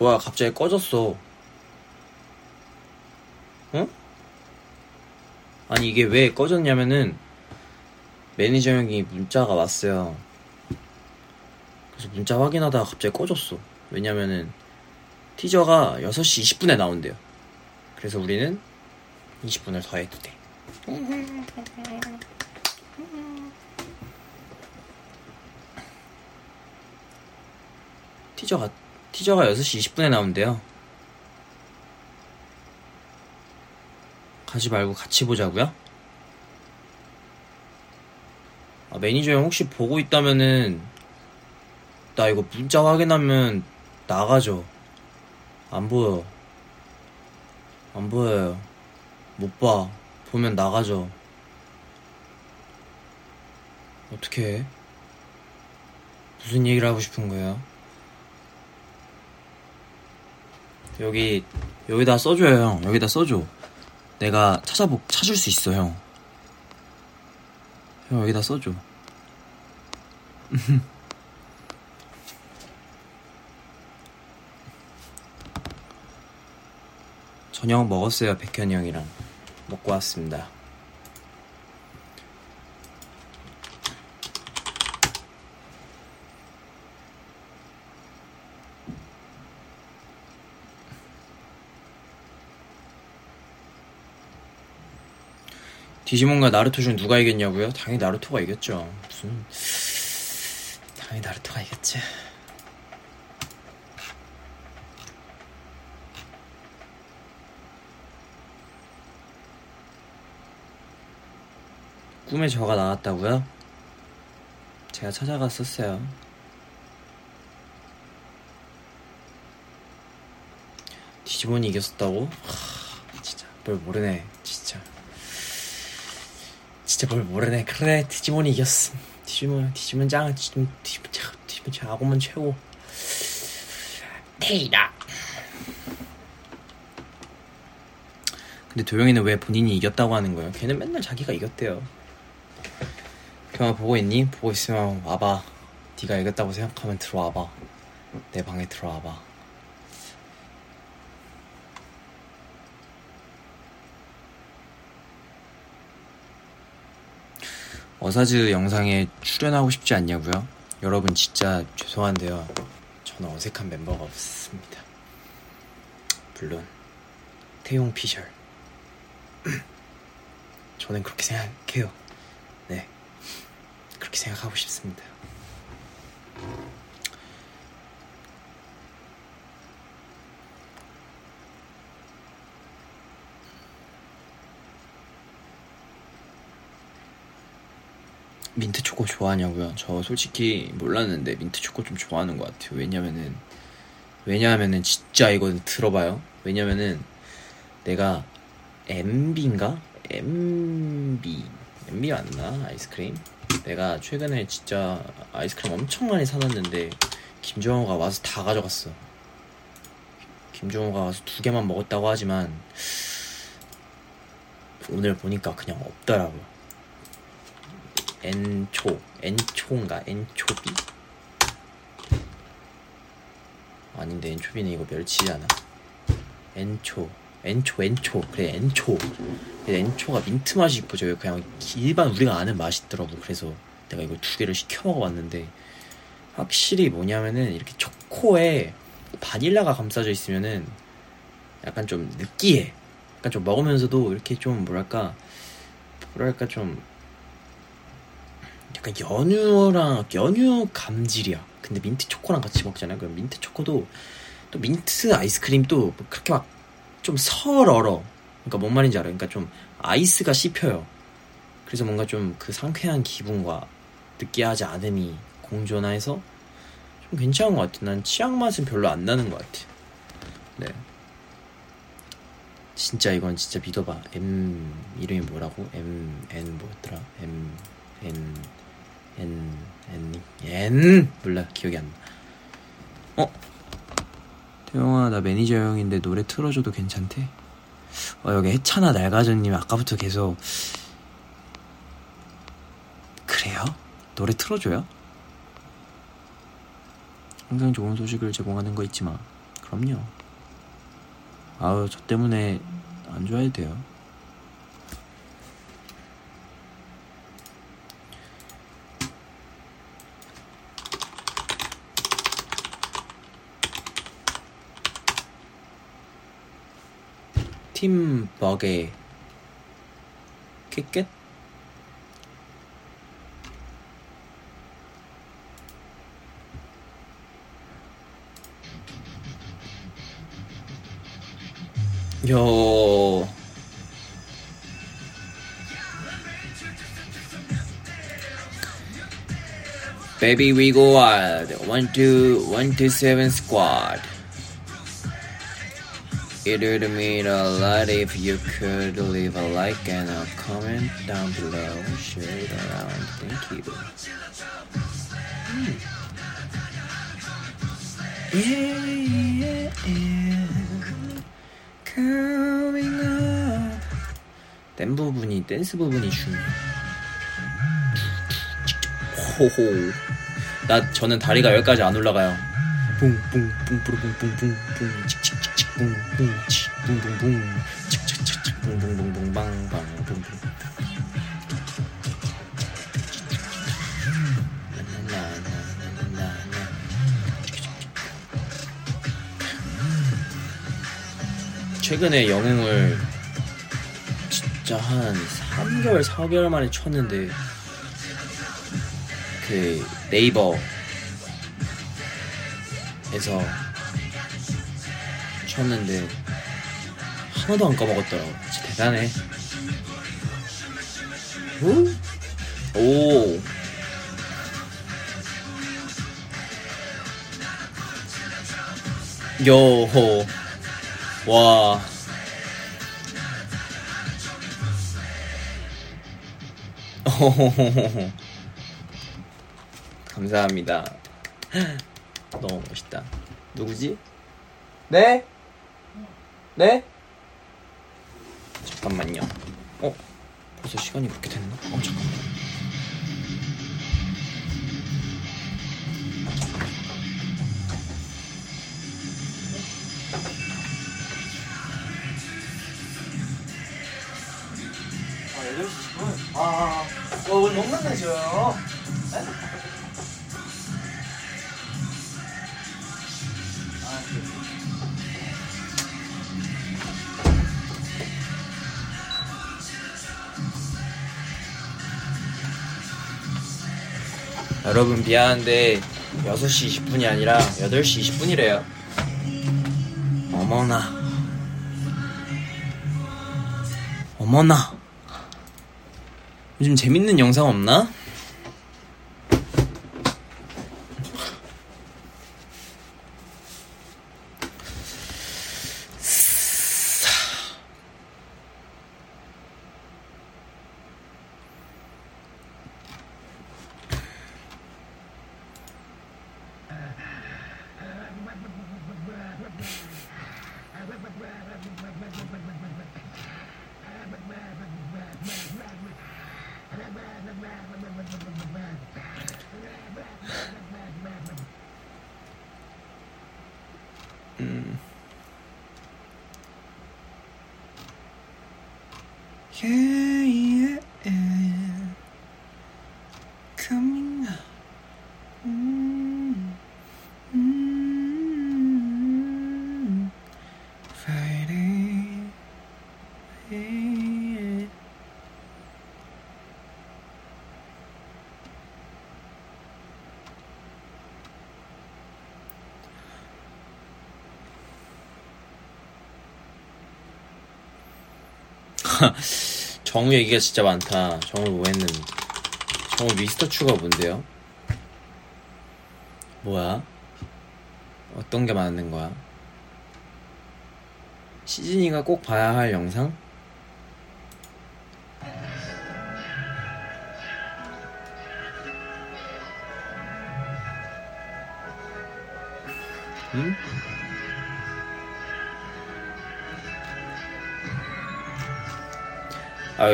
뭐야 갑자기 꺼졌어. 어? 아니 이게 왜 꺼졌냐면은 매니저 형이 문자가 왔어요. 그래서 문자 확인하다가 갑자기 꺼졌어. 왜냐면은 티저가 6시 20분에 나온대요. 그래서 우리는 20분을 더 해도 돼. 티저가 티저가 6시 20분에 나온대요. 가지 말고 같이 보자고요? 아, 매니저 형 혹시 보고 있다면은 나 이거 문자 확인하면 나가죠. 안 보여. 안 보여요. 못 봐. 보면 나가죠. 어떻게 해? 무슨 얘기를 하고 싶은 거예요? 여기 여기다 써줘요 형 여기다 써줘 내가 찾아보 찾을 수 있어 형. 형 여기다 써줘. 저녁 먹었어요 백현이 형이랑 먹고 왔습니다. 디지몬과 나루토 중 누가 이겼냐고요? 당연히 나루토가 이겼죠. 무슨 당연히 나루토가 이겼지. 꿈에 저가 나왔다고요? 제가 찾아갔었어요. 디지몬이 이겼었다고? 하, 진짜 뭘 모르네, 진짜. 진짜 뭘 모르네. 그래, 디지몬이 이겼어. 디지몬, 디지몬 짱, 디지몬, 디지몬 짱, 디지몬 짱, 아고몬 최고. 테이라. 근데 도영이는 왜 본인이 이겼다고 하는 거예요? 걔는 맨날 자기가 이겼대요. 경아 보고 있니? 보고 있으면 와봐. 네가 이겼다고 생각하면 들어와봐. 내 방에 들어와봐. 어사즈 영상에 출연하고 싶지 않냐고요? 여러분 진짜 죄송한데요. 저는 어색한 멤버가 없습니다. 물론 태용 피셜. 저는 그렇게 생각해요. 네. 그렇게 생각하고 싶습니다. 민트 초코 좋아하냐고요? 저 솔직히 몰랐는데 민트 초코 좀 좋아하는 것 같아요. 왜냐면은 왜냐하면은 진짜 이건 들어봐요. 왜냐면은 내가 MB인가? MB MB 맞나? 아이스크림? 내가 최근에 진짜 아이스크림 엄청 많이 사놨는데 김정호가 와서 다 가져갔어. 김정호가 와서 두 개만 먹었다고 하지만 오늘 보니까 그냥 없더라고요. 엔초 엔초인가? 엔초비? 아닌데 엔초비는 이거 멸치잖아. 엔초 엔초 엔초. 그래 엔초. 그래, 엔초가 민트 맛이 있고죠. 그냥 일반 우리가 아는 맛이 있더라고. 그래서 내가 이거 두 개를 시켜 먹어봤는데 확실히 뭐냐면은 이렇게 초코에 바닐라가 감싸져 있으면은 약간 좀 느끼해. 약간 좀 먹으면서도 이렇게 좀 뭐랄까 뭐랄까 좀 약간 연유랑 연유 감질이야. 근데 민트 초코랑 같이 먹잖아요. 그럼 민트 초코도 또 민트 아이스크림 또 그렇게 막 좀 설얼어. 그러니까 뭔 말인지 알아요. 그러니까 좀 아이스가 씹혀요. 그래서 뭔가 좀 그 상쾌한 기분과 느끼하지 않음이 공존해서 좀 괜찮은 것 같아. 난 치약 맛은 별로 안 나는 것 같아. 네. 진짜 이건 진짜 믿어봐. M 이름이 뭐라고? M N 뭐였더라? M N N N N 몰라 기억이 안 나. 어? 태영아 나 매니저 형인데 노래 틀어줘도 괜찮대? 어 여기 해찬아 날가전님 아까부터 계속 그래요? 노래 틀어줘요? 항상 좋은 소식을 제공하는 거 잊지 마. 그럼요. 아우, 저 때문에 안 좋아해도 돼요. 팀버게 키켓? 요 Baby we go wild one two one two seven squad It would mean a lot if you could leave a like and a comment down below. Share it around. Thank you. Hmm. Yeah, yeah, yeah. Coming up. 댄 부분이 댄스 부분이 중요해. 호호. 나 저는 다리가 여기까지 안 올라가요. 뿡뿡뿡 뿌르뿡뿡뿡뿡 칙칙 뿡뿡 치 뿡뿡뿡 칙칙칙칙 뿡뿡뿡뿡 빵빵 뿡뿡 최근에 영웅을 진짜 한 3개월, 4개월 만에 쳤는데 그 네이버 에서 쳤는데 하나도 안 까먹었더라고. 진짜 대단해. 오? 오. 요호. 와. 감사합니다. 너무 멋있다. 누구지? 네? 네? 잠깐만요. 어? 벌써 시간이 그렇게 됐나? 어, 잠깐만. 아, 8시 10분? 아, 어, 오늘 너무 늦어요. 네? 여러분 미안한데 6시 20분이 아니라 8시 20분이래요. 어머나. 어머나. 요즘 재밌는 영상 없나? Okay, yeah, yeah. coming up. Huh. 정우 얘기가 진짜 많다. 정우 뭐 했는데. 정우 미스터 추가 뭔데요? 뭐야? 어떤 게 많은 거야? 시즌이가 꼭 봐야 할 영상?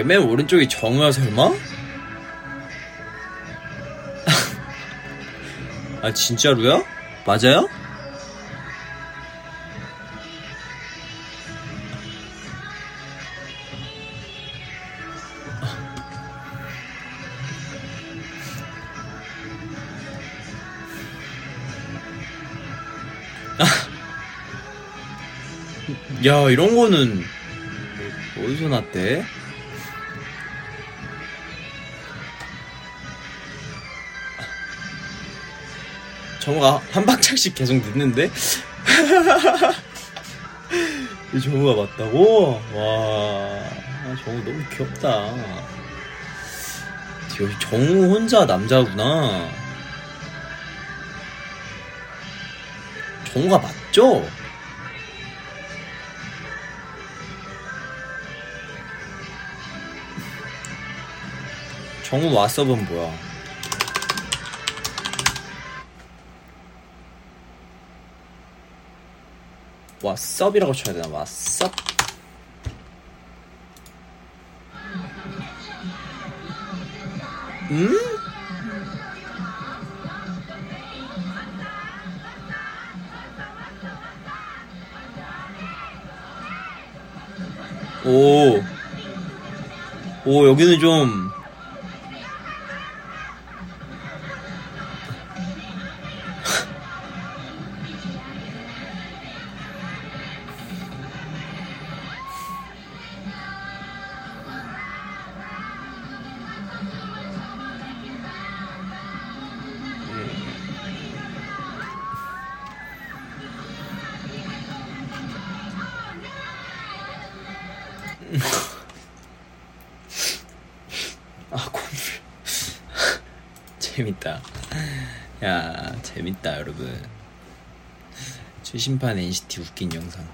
맨 오른쪽이 정우야, 설마? 아, 진짜로요? 맞아요? 아. 야, 이런 거는 뭐, 어디서 났대? 정우가 한 박자씩 계속 늦는데? 이 정우가 맞다고? 와, 아, 정우 너무 귀엽다. 여기 정우 혼자 남자구나. 정우가 맞죠? 정우 왓썹은 뭐야? 왓썹이라고 쳐야 되나? 왓썹? 음? 오. 오, 여기는 좀. 최신판 NCT 웃긴 영상.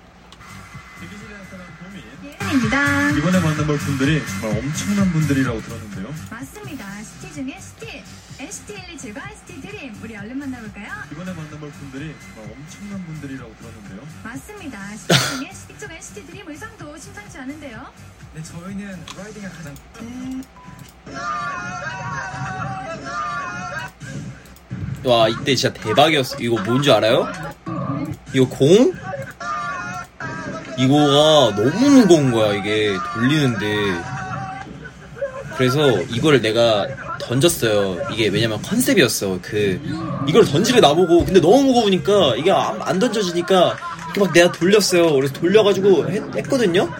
입니다. 이번에 만나볼 분들이 정말 엄청난 분들이라고 들었는데요. 맞습니다. city 중에 city. NCT 127과 NCT 드림. 우리 얼른 만나볼까요? 이번에 만나볼 분들이 정말 엄청난 분들이라고 들었는데요. 맞습니다. city 중에 city 쪽 NCT 드림 의상도 심상치 않은데요. 네, 저희는 riding을 가장 와, 이때 진짜 대박이었어. 이거 뭔지 알아요? 이거 공? 이거가 너무 무거운 거야, 이게. 돌리는데. 그래서 이거를 내가 던졌어요. 이게 왜냐면 컨셉이었어. 그, 이걸 던지래 나보고. 근데 너무 무거우니까 이게 안, 안 던져지니까 이렇게 막 내가 돌렸어요. 그래서 돌려가지고 했, 했거든요?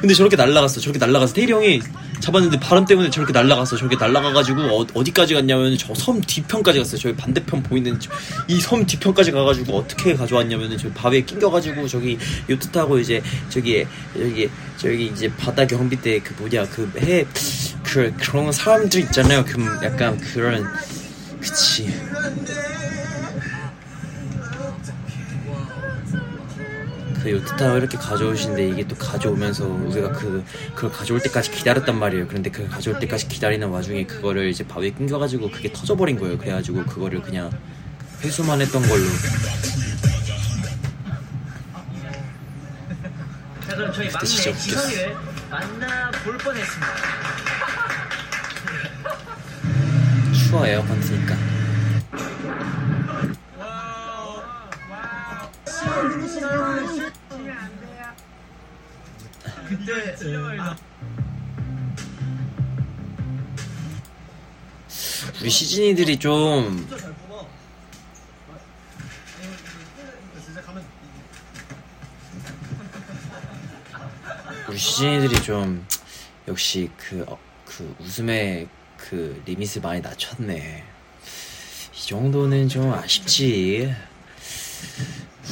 근데 저렇게 날라갔어. 저렇게 날라가서 태일이 형이 잡았는데 바람 때문에 저렇게 날라갔어. 저렇게 날라가가지고 어, 디까지 갔냐면 저 섬 뒤편까지 갔어요. 저기 반대편 보이는 이 섬 뒤편까지 가가지고 어떻게 가져왔냐면은 저 바위에 낑겨가지고 저기 요트 타고 이제 저기 여기 저기 이제 바다 경비 때 그 뭐냐 그 해 그 그런 사람들 있잖아요. 그 약간 그런 그치. 그 요트 타워 이렇게 가져오신데 이게 또 가져오면서 우리가 그 그걸 가져올 때까지 기다렸단 말이에요. 그런데 그 가져올 때까지 기다리는 와중에 그거를 이제 바위에 끊겨가지고 그게 터져버린 거예요. 그래가지고 그거를 그냥 회수만 했던 걸로. 자 그럼 저희 막내 진짜 웃겼어. 지성이를 만나볼 뻔했습니다. 추워 에어컨 트니까. 그때 우리 시즈니들이 좀 우리 시즈니들이 좀 역시 그, 어, 그 웃음의 그 리밋을 많이 낮췄네. 이 정도는 좀 아쉽지.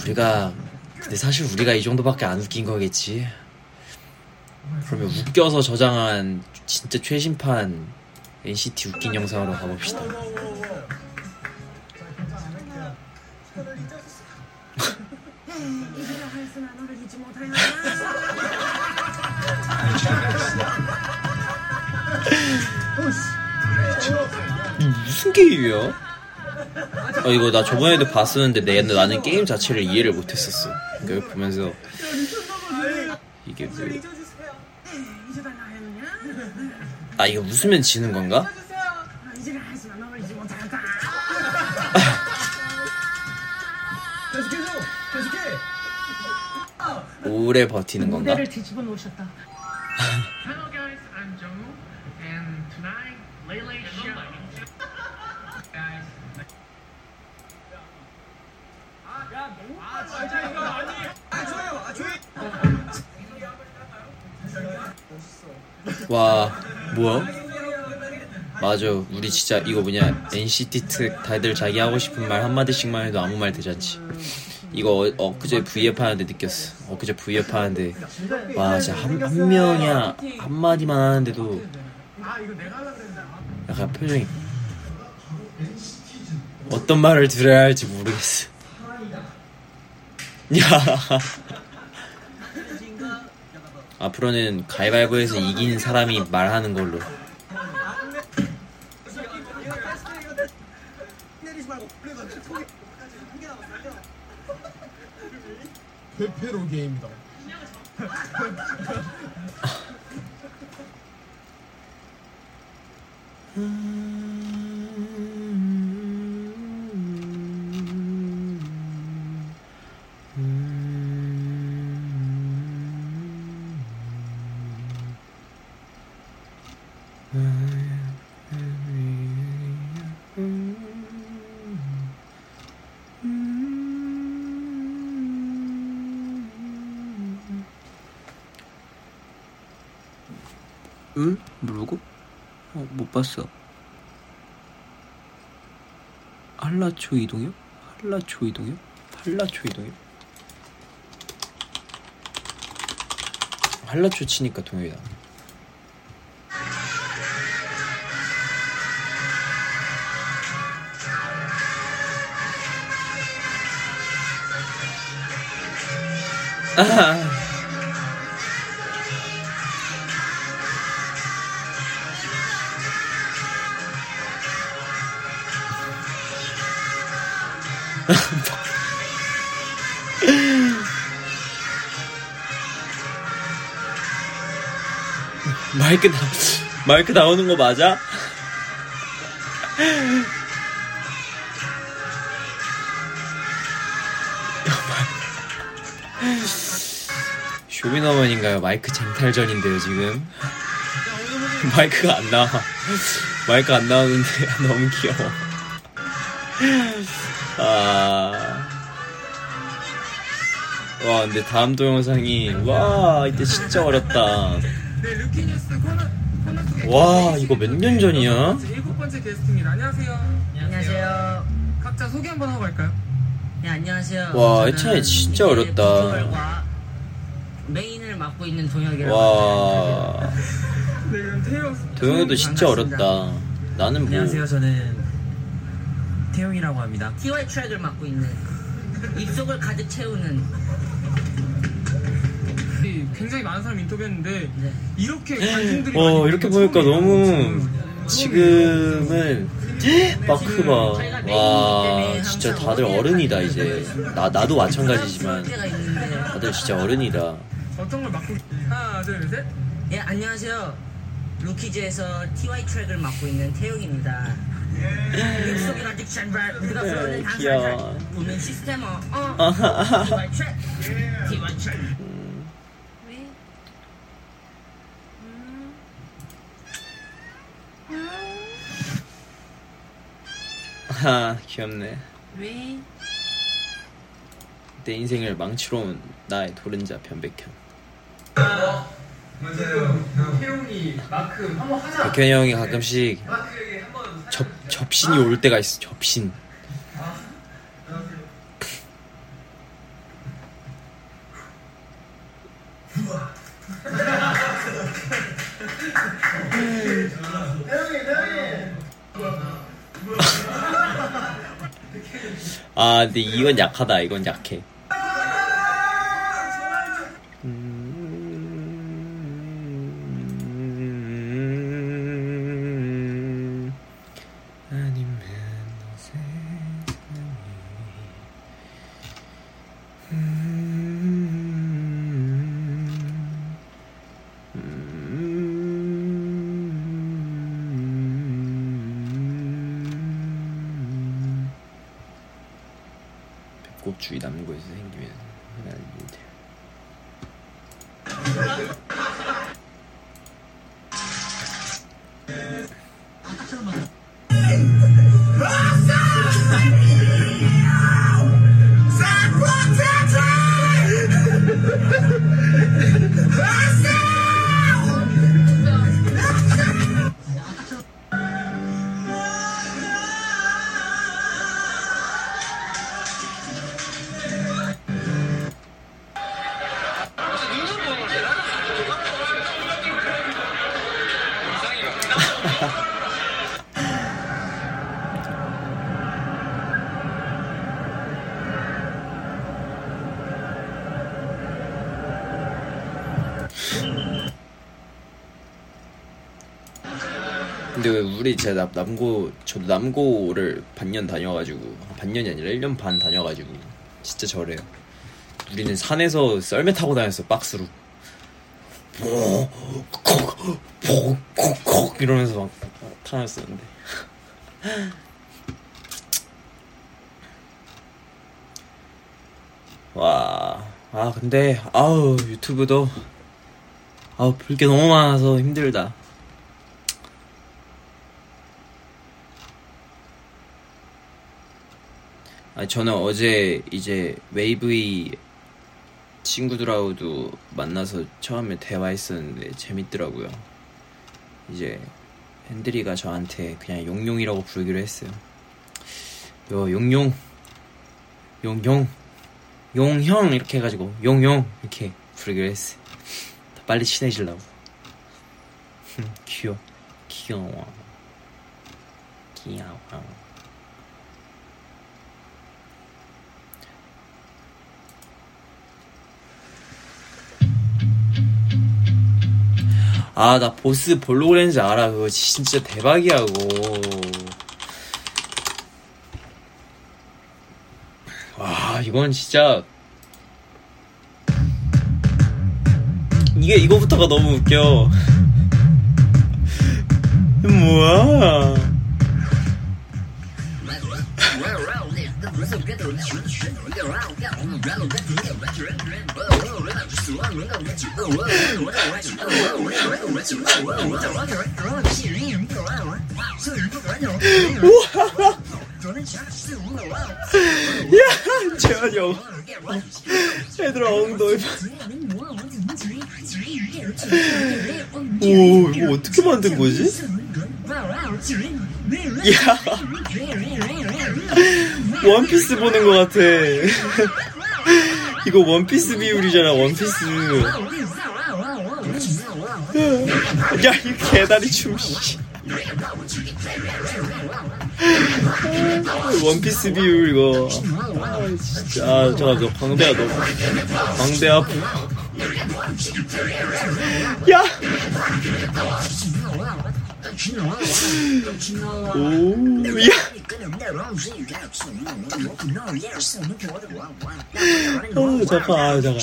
우리가 근데 사실 우리가 이 정도밖에 안 웃긴 거겠지. 그러면 웃겨서 저장한 진짜 최신판 NCT 웃긴 영상으로 가봅시다. 무슨 게임이야? 어, 이거 나 저번에도 봤었는데 내, 나는 게임 자체를 이해를 못했었어. 그러니까 보면서 이게 왜... 아 이거 웃으면 지는 건가? 계속해! 오래 버티는 건가? 무대를 뒤집어 놓으셨다. 뭐야? 맞아. 우리 진짜 이거 뭐냐? NCT 특 다들 자기 하고 싶은 말 한마디씩만 해도 아무 말 되잖지. 이거 어, 엊그제 V앱 하는데 느꼈어. 엊그제 V앱 하는데. 와 진짜 한, 한 명이야. 한마디만 하는데도 약간 표정이 어떤 말을 들어야 할지 모르겠어. 야 앞으로는 가위바위보에서 이긴 사람이 말하는 걸로 페페로 게임이다. 응? 뭐라고? 어, 못 봤어. 한라초 이동이요? 한라초 이동이요? 한라초 이동이요? 한라초 치니까 동요이다. 아. 마이크 나 마이크 나오는 거 맞아? 쇼미더머니인가요? 마이크 쟁탈전인데요 지금 마이크가 안 나와 마이크 안 나오는데 너무 귀여워 아. 와 근데 다음 동영상이 와 이때 진짜 어렵다 네, 루키뉴스 코너 코너 와 이거 몇 년 전이야? 일곱 번째 게스트입니다. 안녕하세요. 안녕하세요. 각자 소개 한번 하고 갈까요? 네, 안녕하세요. 와, 해찬이 진짜 어렵다. 메인을 맡고 있는 동혁이라고 와 네, 그럼 태용. 도영이도 진짜 반갑습니다. 어렵다 나는 뭐 안녕하세요. 저는 태용이라고 합니다. TY 트랙을 맡고 있는 입속을 가득 채우는 굉장히 많은 사람 인터뷰했는데 네. 이렇게 관중들이 어 많이 이렇게 보니까. 너무 지금은 마크바 와 진짜 다들 어른이다 이제. 나 나도 마찬가지지만 다들 진짜 어른이다. 어떤 걸 맡고 하나 둘 셋. 예 안녕하세요. 루키즈에서 TY 트랙을 맡고 있는 태용입니다. 발, 우리가 부르는 네, 귀여워. 당사자 보는 시스테머 어. TY 트랙. TY 트랙 하 귀엽네. 왜? 내 인생을 망치러 온 나의 도른자 변백현 태용이 마크 한번 하자. 백현이 형이 가끔씩 접, 접신이 올 때가 있어 접신 아 근데 이건 약하다. 이건 약해 배꼽주의 남는 거에서 생기면 흔한 일들 Zach 우리 제가 남- 남고 저도 남고를 반년 다녀가지고 반년이 아니라 1년 반 다녀가지고 진짜 저래요. 우리는 산에서 썰매 타고 다녔어 박스로. 콕콕콕콕 이러면서 막 타녔었는데. 와, 아 근데 아우 유튜브도 아우 볼 게 너무 많아서 힘들다. 저는 어제 이제 웨이브이 친구들하고도 만나서 처음에 대화했었는데 재밌더라고요. 이제 핸들이가 저한테 그냥 용용이라고 부르기로 했어요. 요 용용, 용용, 용형 이렇게 해가지고 용용 이렇게 부르기로 했어요. 더 빨리 친해지려고. 귀여워, 귀여워, 귀여워. 아, 나 보스 볼로그랜즈 알아. 그거 진짜 대박이야, 그거. 와, 이건 진짜. 이게, 이거부터가 너무 웃겨. 뭐야. 야, 재환이 형. 얘들아, 엉덩이. 오, 이거 어떻게 만든 거지? 야. 원피스 보는 것 같아. 이거 원피스 비율이잖아, 원피스. 야, 이 개다리 춤, 씨. 원피스 비율, 이거. 아, 잠깐, 너 광대야, 너. 광대 아파. 야! 오, 야! 어, 잠깐, 아, 잠깐.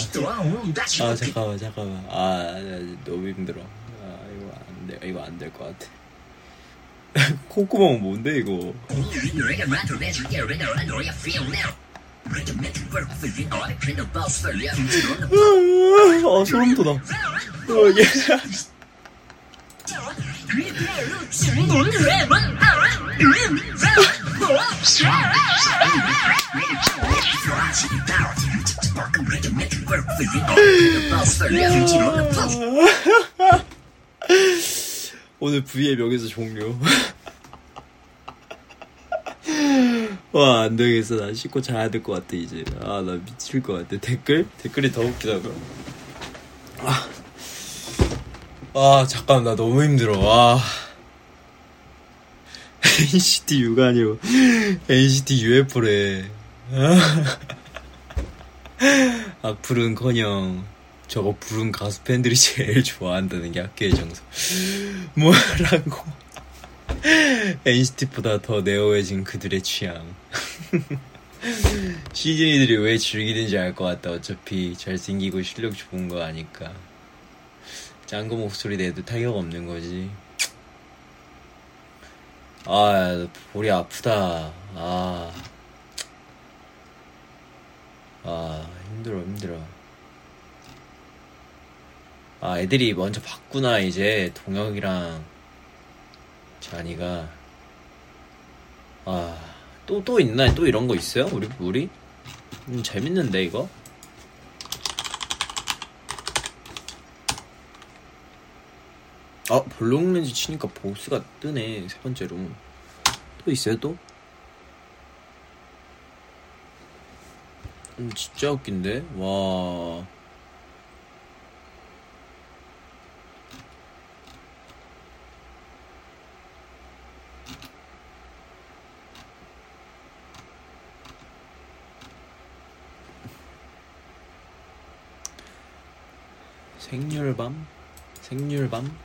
아, 잠깐만, 잠깐만. 아, 너무 힘들어. 아, 이거 안 돼, 이거 안 될 것 같아. 콧구멍 뭔데, 이거? 아, 소름 돋아. 어, 예. 오늘 V의 명예서 종료. 와, 안 되겠어. 나 씻고 자야 될 것 같아, 이제. 아, 나 미칠 것 같아. 댓글? 댓글이 더 웃기다고. 아. 아, 잠깐, 나 너무 힘들어. 와. NCT U가 아니고, NCT UFO래. 악플은 커녕, 저거 부른 가수 팬들이 제일 좋아한다는 게 학교의 정서. 뭐라고. NCT보다 더 네오해진 그들의 취향. 시즌이들이 왜 즐기는지 알 것 같다. 어차피 잘생기고 실력 좋은 거 아니까. 짱구 목소리 내도 타격 없는 거지. 아, 볼이 아프다. 아. 아, 힘들어, 힘들어. 아, 애들이 먼저 봤구나, 이제. 동혁이랑 잔이가. 아, 또, 또 있나? 또 이런 거 있어요? 우리, 우리? 음, 재밌는데, 이거? 아, 볼록 렌즈 치니까 보스가 뜨네, 세 번째로. 또 있어요, 또? 음, 진짜 웃긴데? 와. 생률밤? 생률밤?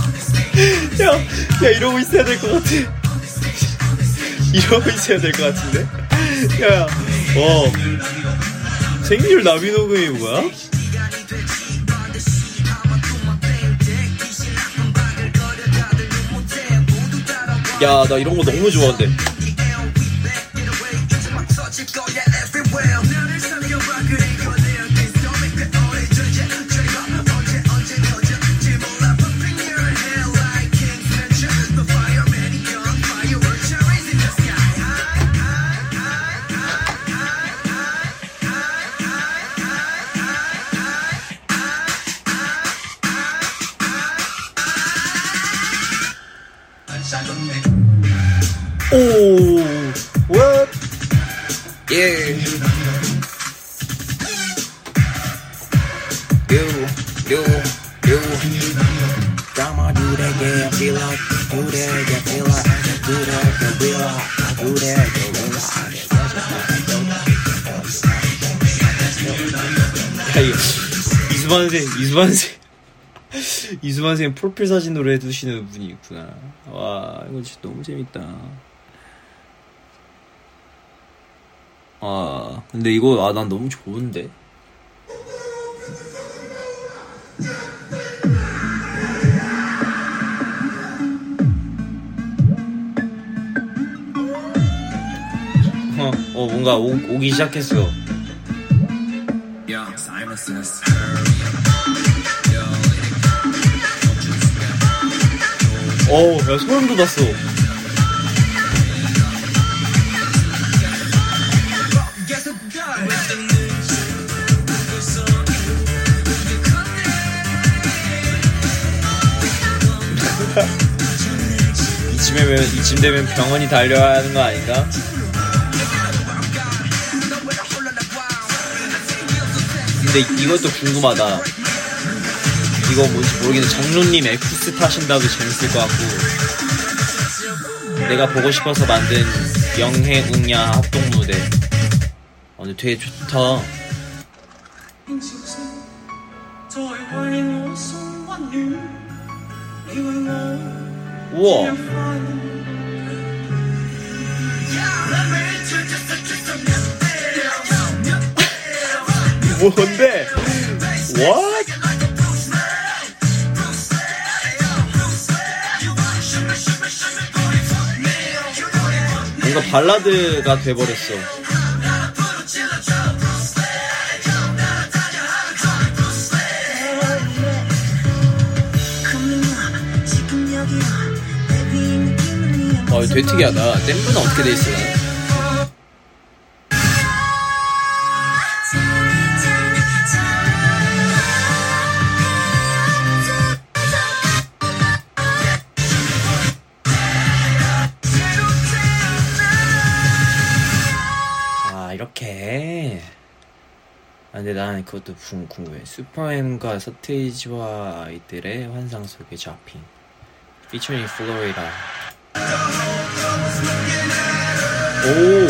야, 이러고 있어야 될 것 같아. 이러고 있어야 될 것 같은데? 야, 어. 생률 나비 녹음이 뭐야? 야, 나 이런 거 너무 좋아한대. 이수만 생, 이수만 생. 이수만 생 프로필 사진으로 해두시는 분이 있구나. 와, 이거 진짜 너무 재밌다. 아, 근데 이거, 아, 난 너무 좋은데? 어, 어, 뭔가 오, 오기 시작했어. 어우, 야, 소름 돋았어. 이쯤에면, 이쯤 되면 병원이 달려야 하는 거 아닌가? 근데 이것도 궁금하다. 이거 뭔지 모르겠는데 장로님 X 타신다도 재밌을 것 같고. 내가 보고 싶어서 만든 영해웅야 합동 무대. 어, 근데 되게 좋다. 우와 뭔데? What? 뭔가 발라드가 돼버렸어. 어, 되게 특이하다. 댐프는 어떻게 돼 있어요? 이렇게. 아, 근데 나는 그것도 궁- 궁금해. 슈퍼엠과 서테이지와 아이들의 환상 속의 잡힌. 피처링 플로리다. 오!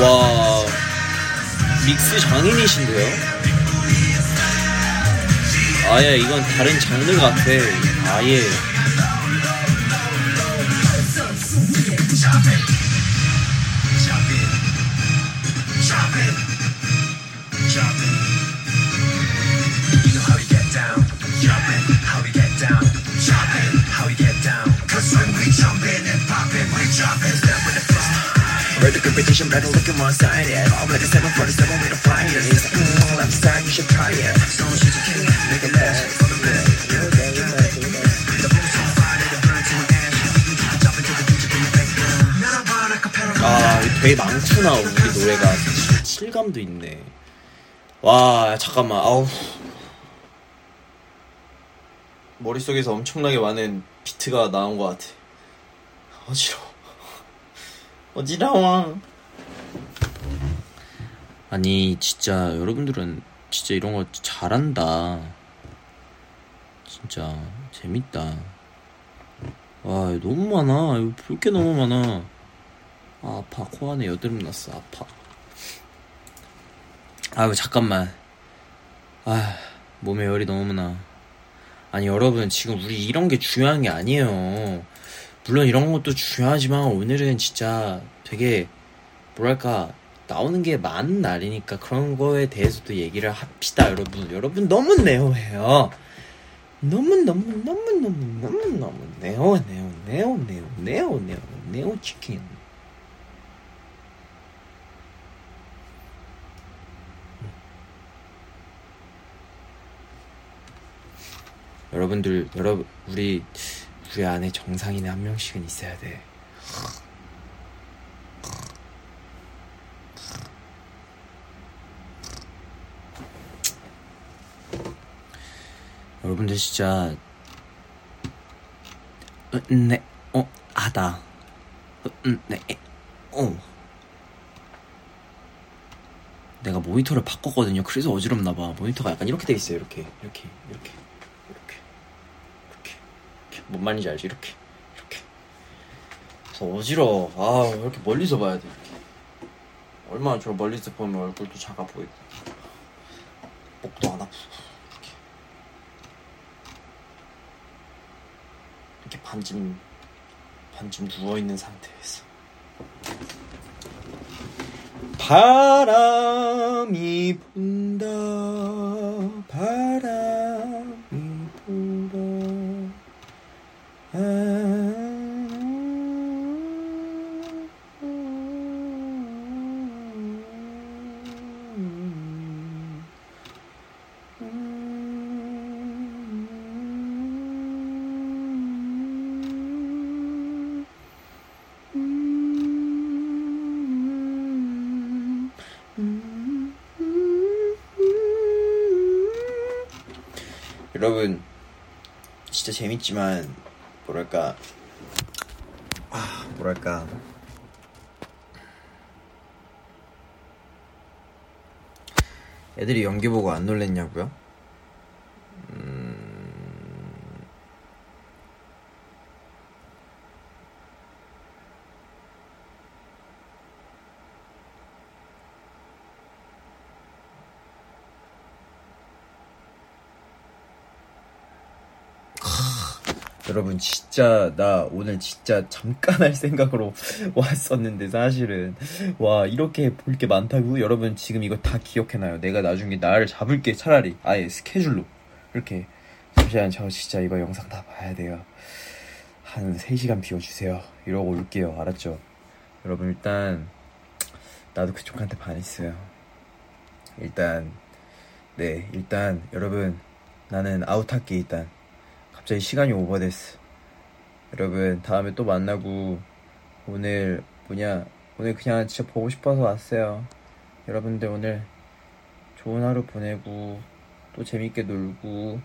와, 믹스 장인이신데요? 아예 이건 다른 장르 같아. 아예. Ready competition, better look at one side. Yeah, all like a 747 with a flyer. It's like, mm, left side, you should try it. So she's a king, make it last fire, 아, 되게 많구나, 우리 노래가. 실감도 있네. 와, 잠깐만, 아우. 머릿속에서 엄청나게 많은 비트가 나온 것 같아. 어지러워. 어지러워. 아니, 진짜, 여러분들은 진짜 이런 거 잘한다. 진짜, 재밌다. 와, 너무 많아. 이거 볼게 너무 많아. 아, 아파. 코 안에 여드름 났어. 아파. 아유, 잠깐만. 아, 몸에 열이 너무 나. 아니, 여러분, 지금 우리 이런 게 중요한 게 아니에요. 물론 이런 것도 중요하지만 오늘은 진짜 되게, 뭐랄까, 나오는 게 많은 날이니까 그런 거에 대해서도 얘기를 합시다, 여러분. 여러분 너무 네오해요. 너무 너무 너무 너무 너무 너무 네오 네오 네오 네오 네오 네오 네오 치킨. 여러분들 여러분 우리 우리 안에 정상인의 한 명씩은 있어야 돼. 여러분들 진짜 음, 네, 어, 하다. 음, 네, 어. 내가 모니터를 바꿨거든요. 그래서 어지럽나 봐. 모니터가 약간 이렇게 돼 있어요. 이렇게, 이렇게, 이렇게. 뭔 말인지 알지? 이렇게, 이렇게. 그래서 어지러워. 아, 왜 이렇게 멀리서 봐야 돼? 이렇게. 얼마나 저 멀리서 보면 얼굴도 작아 보이고, 목도 안 아프고. 이렇게. 이렇게 반쯤 반쯤 누워 있는 상태에서 바람이 분다 바람이 여러분 진짜 재밌지만 뭐랄까 아 뭐랄까 애들이 연기 보고 안 놀랬냐고요? 음... 여러분 진짜 나 오늘 진짜 잠깐 할 생각으로 왔었는데 사실은. 와 이렇게 볼 게 많다고? 여러분 지금 이거 다 기억해놔요. 내가 나중에 나를 잡을게 차라리. 아예 스케줄로. 이렇게. 잠시만 저 진짜 이거 영상 다 봐야 돼요. 한 3시간 비워주세요. 이러고 올게요. 알았죠? 여러분 일단 나도 그쪽한테 반했어요. 일단 네 일단 여러분 나는 아웃할게 일단. 갑자기 시간이 오버됐어. 여러분 다음에 또 만나고 오늘 뭐냐 오늘 그냥 진짜 보고 싶어서 왔어요. 여러분들 오늘 좋은 하루 보내고 또 재밌게 놀고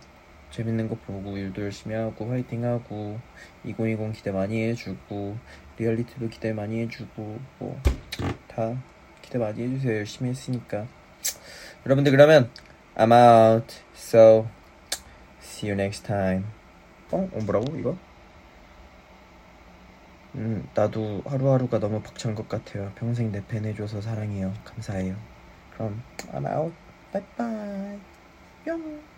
재밌는 거 보고 일도 열심히 하고 화이팅 하고 2020 기대 많이 해주고 리얼리티도 기대 많이 해주고 뭐 다 기대 많이 해주세요. 열심히 했으니까 여러분들 그러면 I'm out. So see you next time. 어? 어 뭐라고 이거? 음 나도 하루하루가 너무 벅찬 것 같아요. 평생 내 팬 해줘서 사랑해요. 감사해요. 그럼 I'm out. 바이바이 뿅